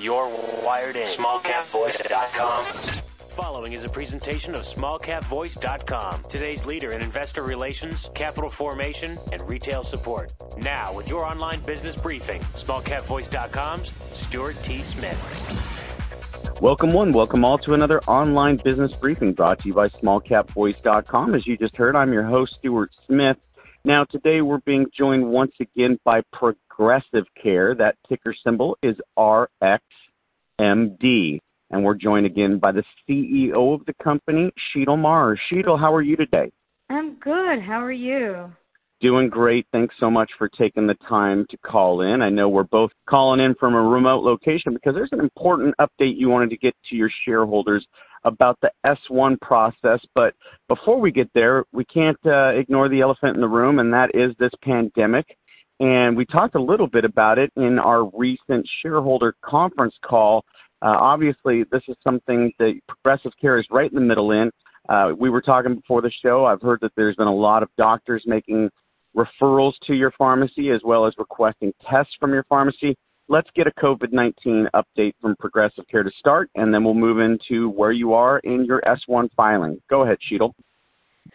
You're wired in. SmallCapVoice.com. Following is a presentation of smallcapvoice.com, today's leader in investor relations, capital formation, and retail support. Now, with your online business briefing, smallcapvoice.com's Stuart T. Smith. Welcome, one. Welcome all to another online business briefing brought to you by smallcapvoice.com. As you just heard, I'm your host, Stuart Smith. Now, today we're being joined once again by Progressive Care. That ticker symbol is RXMD. And we're joined again by the CEO of the company, Sheetal Mars. Sheetal, how are you today? I'm good. How are you? Doing great. Thanks so much for taking the time to call in. I know we're both calling in from a remote location because there's an important update you wanted to get to your shareholders about the S1 process. But before we get there, we can't uh, ignore the elephant in the room, and that is this pandemic. And we talked a little bit about it in our recent shareholder conference call. Uh, obviously, this is something that Progressive Care is right in the middle in. Uh, we were talking before the show. I've heard that there's been a lot of doctors making referrals to your pharmacy as well as requesting tests from your pharmacy let's get a COVID 19 update from Progressive Care to start, and then we'll move into where you are in your S1 filing. Go ahead, Sheetal.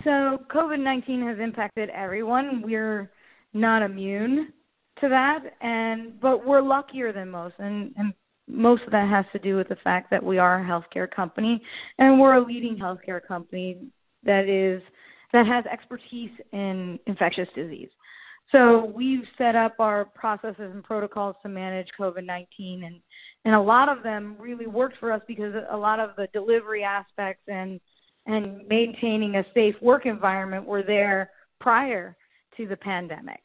So, COVID 19 has impacted everyone. We're not immune to that, and but we're luckier than most, and, and most of that has to do with the fact that we are a healthcare company, and we're a leading healthcare company that is that has expertise in infectious disease. So we've set up our processes and protocols to manage COVID 19, and, and a lot of them really worked for us because a lot of the delivery aspects and, and maintaining a safe work environment were there prior to the pandemic.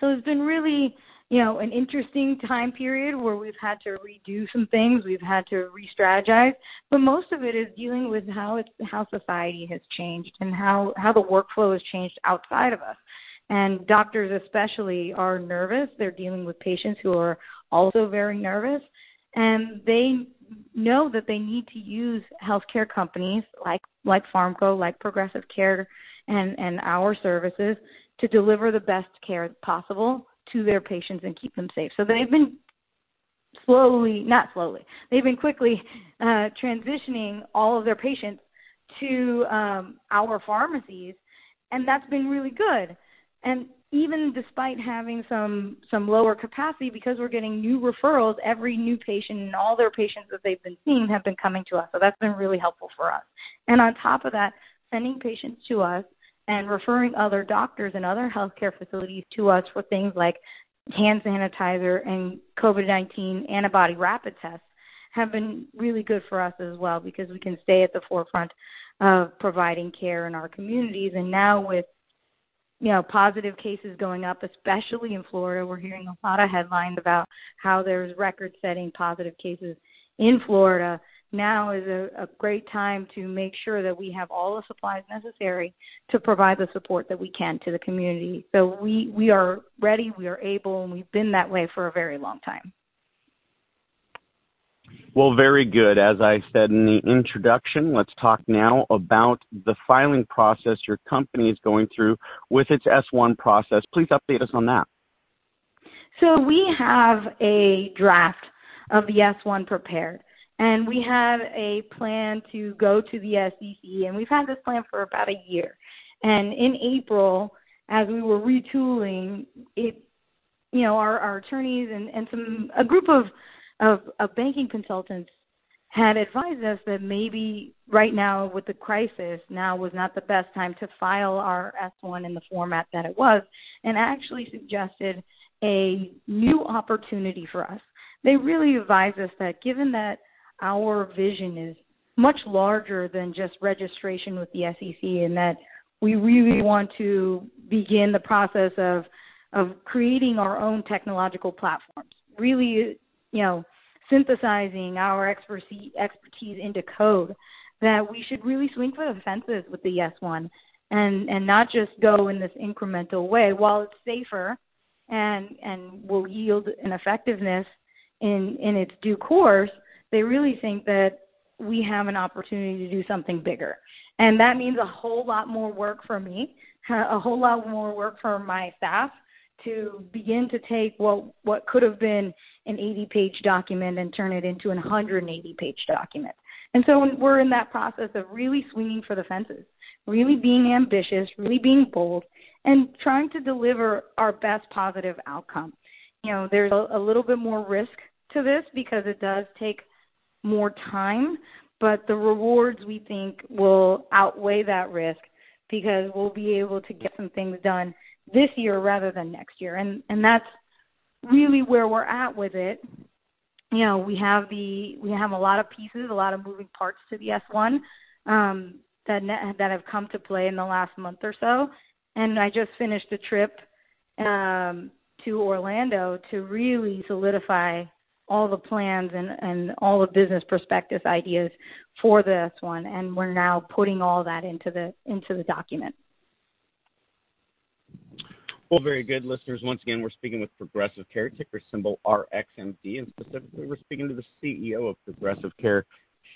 So it's been really, you know, an interesting time period where we've had to redo some things, we've had to re-strategize, but most of it is dealing with how it's how society has changed and how how the workflow has changed outside of us. And doctors, especially, are nervous. They're dealing with patients who are also very nervous. And they know that they need to use healthcare companies like, like Pharmco, like Progressive Care, and, and our services to deliver the best care possible to their patients and keep them safe. So they've been slowly, not slowly, they've been quickly uh, transitioning all of their patients to um, our pharmacies, and that's been really good. And even despite having some some lower capacity because we're getting new referrals every new patient and all their patients that they've been seeing have been coming to us. So that's been really helpful for us. And on top of that sending patients to us and referring other doctors and other healthcare facilities to us for things like hand sanitizer and covid-19 antibody rapid tests have been really good for us as well because we can stay at the forefront of providing care in our communities. And now with you know, positive cases going up, especially in Florida. We're hearing a lot of headlines about how there's record setting positive cases in Florida. Now is a, a great time to make sure that we have all the supplies necessary to provide the support that we can to the community. So we, we are ready, we are able, and we've been that way for a very long time. Well, very good. As I said in the introduction, let's talk now about the filing process your company is going through with its S1 process. Please update us on that. So, we have a draft of the S1 prepared, and we have a plan to go to the SEC, and we've had this plan for about a year. And in April, as we were retooling, it, you know, our, our attorneys and, and some a group of of, of banking consultants had advised us that maybe right now with the crisis now was not the best time to file our S1 in the format that it was and actually suggested a new opportunity for us. They really advised us that given that our vision is much larger than just registration with the SEC and that we really want to begin the process of of creating our own technological platforms. Really you know, synthesizing our expertise, into code, that we should really swing for the fences with the S1 and, and not just go in this incremental way. While it's safer and, and will yield an effectiveness in, in its due course, they really think that we have an opportunity to do something bigger. And that means a whole lot more work for me, a whole lot more work for my staff to begin to take what what could have been an 80 page document and turn it into an 180 page document. And so we're in that process of really swinging for the fences, really being ambitious, really being bold, and trying to deliver our best positive outcome. You know, there's a, a little bit more risk to this because it does take more time, but the rewards we think will outweigh that risk because we'll be able to get some things done this year rather than next year. And and that's really where we're at with it. You know, we have the we have a lot of pieces, a lot of moving parts to the S1 um, that that have come to play in the last month or so. And I just finished a trip um, to Orlando to really solidify all the plans and, and all the business prospectus ideas for this one and we're now putting all that into the into the document. Well, very good, listeners. Once again, we're speaking with Progressive Care, ticker symbol RXMD, and specifically, we're speaking to the CEO of Progressive Care,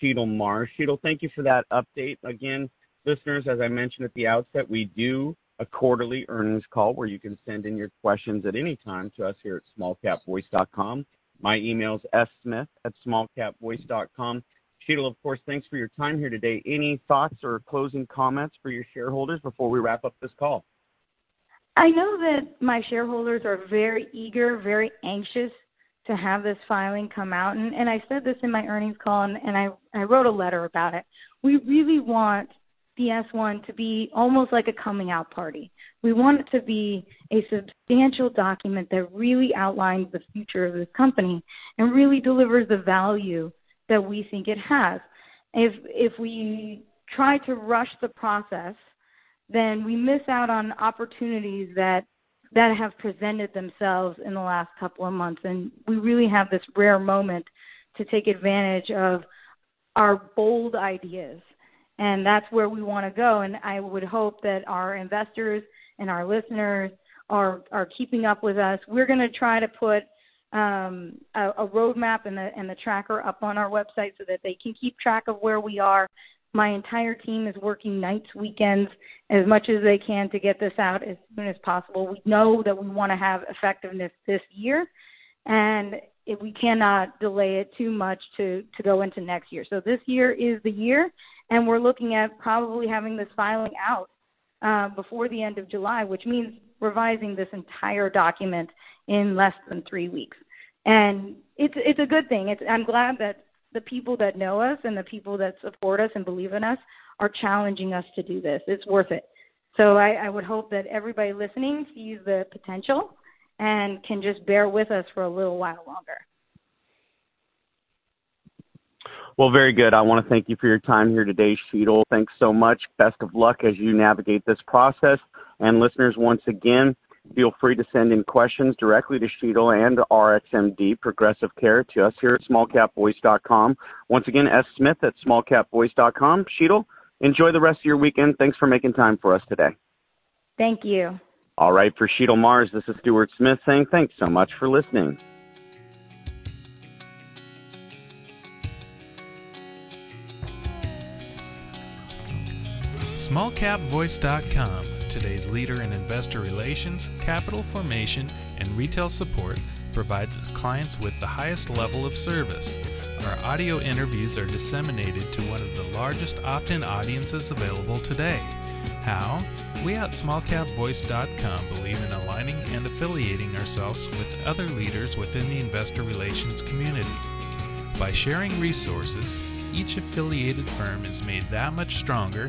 Sheetal Mars. Sheetal, thank you for that update. Again, listeners, as I mentioned at the outset, we do a quarterly earnings call where you can send in your questions at any time to us here at smallcapvoice.com. My email is smith at smallcapvoice.com. Sheetal, of course, thanks for your time here today. Any thoughts or closing comments for your shareholders before we wrap up this call? I know that my shareholders are very eager, very anxious to have this filing come out. And, and I said this in my earnings call, and, and I, I wrote a letter about it. We really want the S1 to be almost like a coming out party. We want it to be a substantial document that really outlines the future of this company and really delivers the value that we think it has. If if we try to rush the process, then we miss out on opportunities that that have presented themselves in the last couple of months and we really have this rare moment to take advantage of our bold ideas and that's where we want to go. And I would hope that our investors and our listeners are are keeping up with us. We're going to try to put um, a, a roadmap and the and the tracker up on our website so that they can keep track of where we are. My entire team is working nights, weekends, as much as they can to get this out as soon as possible. We know that we want to have effectiveness this year, and we cannot delay it too much to to go into next year. So this year is the year, and we're looking at probably having this filing out uh, before the end of July, which means revising this entire document in less than three weeks. And it's it's a good thing. It's I'm glad that the people that know us and the people that support us and believe in us are challenging us to do this. It's worth it. So I, I would hope that everybody listening sees the potential and can just bear with us for a little while longer. Well, very good. I want to thank you for your time here today, Sheetal. Thanks so much. Best of luck as you navigate this process. And listeners, once again, feel free to send in questions directly to Sheetal and RXMD Progressive Care to us here at smallcapvoice.com. Once again, S. Smith at smallcapvoice.com. Sheetal, enjoy the rest of your weekend. Thanks for making time for us today. Thank you. All right, for Sheetal Mars, this is Stuart Smith saying thanks so much for listening. SmallCapVoice.com, today's leader in investor relations, capital formation, and retail support, provides its clients with the highest level of service. Our audio interviews are disseminated to one of the largest opt in audiences available today. How? We at smallcapvoice.com believe in aligning and affiliating ourselves with other leaders within the investor relations community. By sharing resources, each affiliated firm is made that much stronger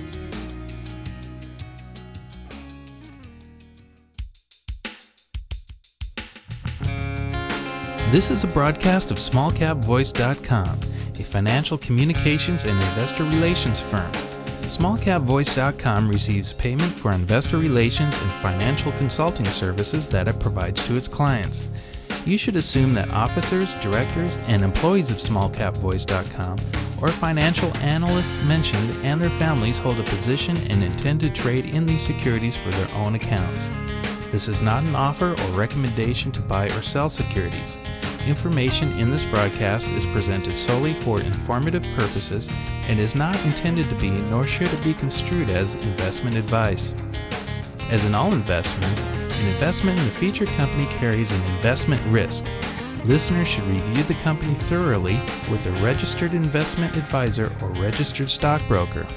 This is a broadcast of SmallCapVoice.com, a financial communications and investor relations firm. SmallCapVoice.com receives payment for investor relations and financial consulting services that it provides to its clients. you should assume that officers, directors, and employees of smallcapvoice.com or financial analysts mentioned and their families hold a position and intend to trade in these securities for their own accounts. This is not an offer or recommendation to buy or sell securities. Information in this broadcast is presented solely for informative purposes and is not intended to be, nor should it be construed as, investment advice. As in all investments, an investment in a featured company carries an investment risk. Listeners should review the company thoroughly with a registered investment advisor or registered stockbroker.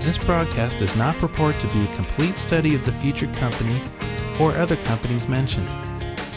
This broadcast does not purport to be a complete study of the featured company or other companies mentioned.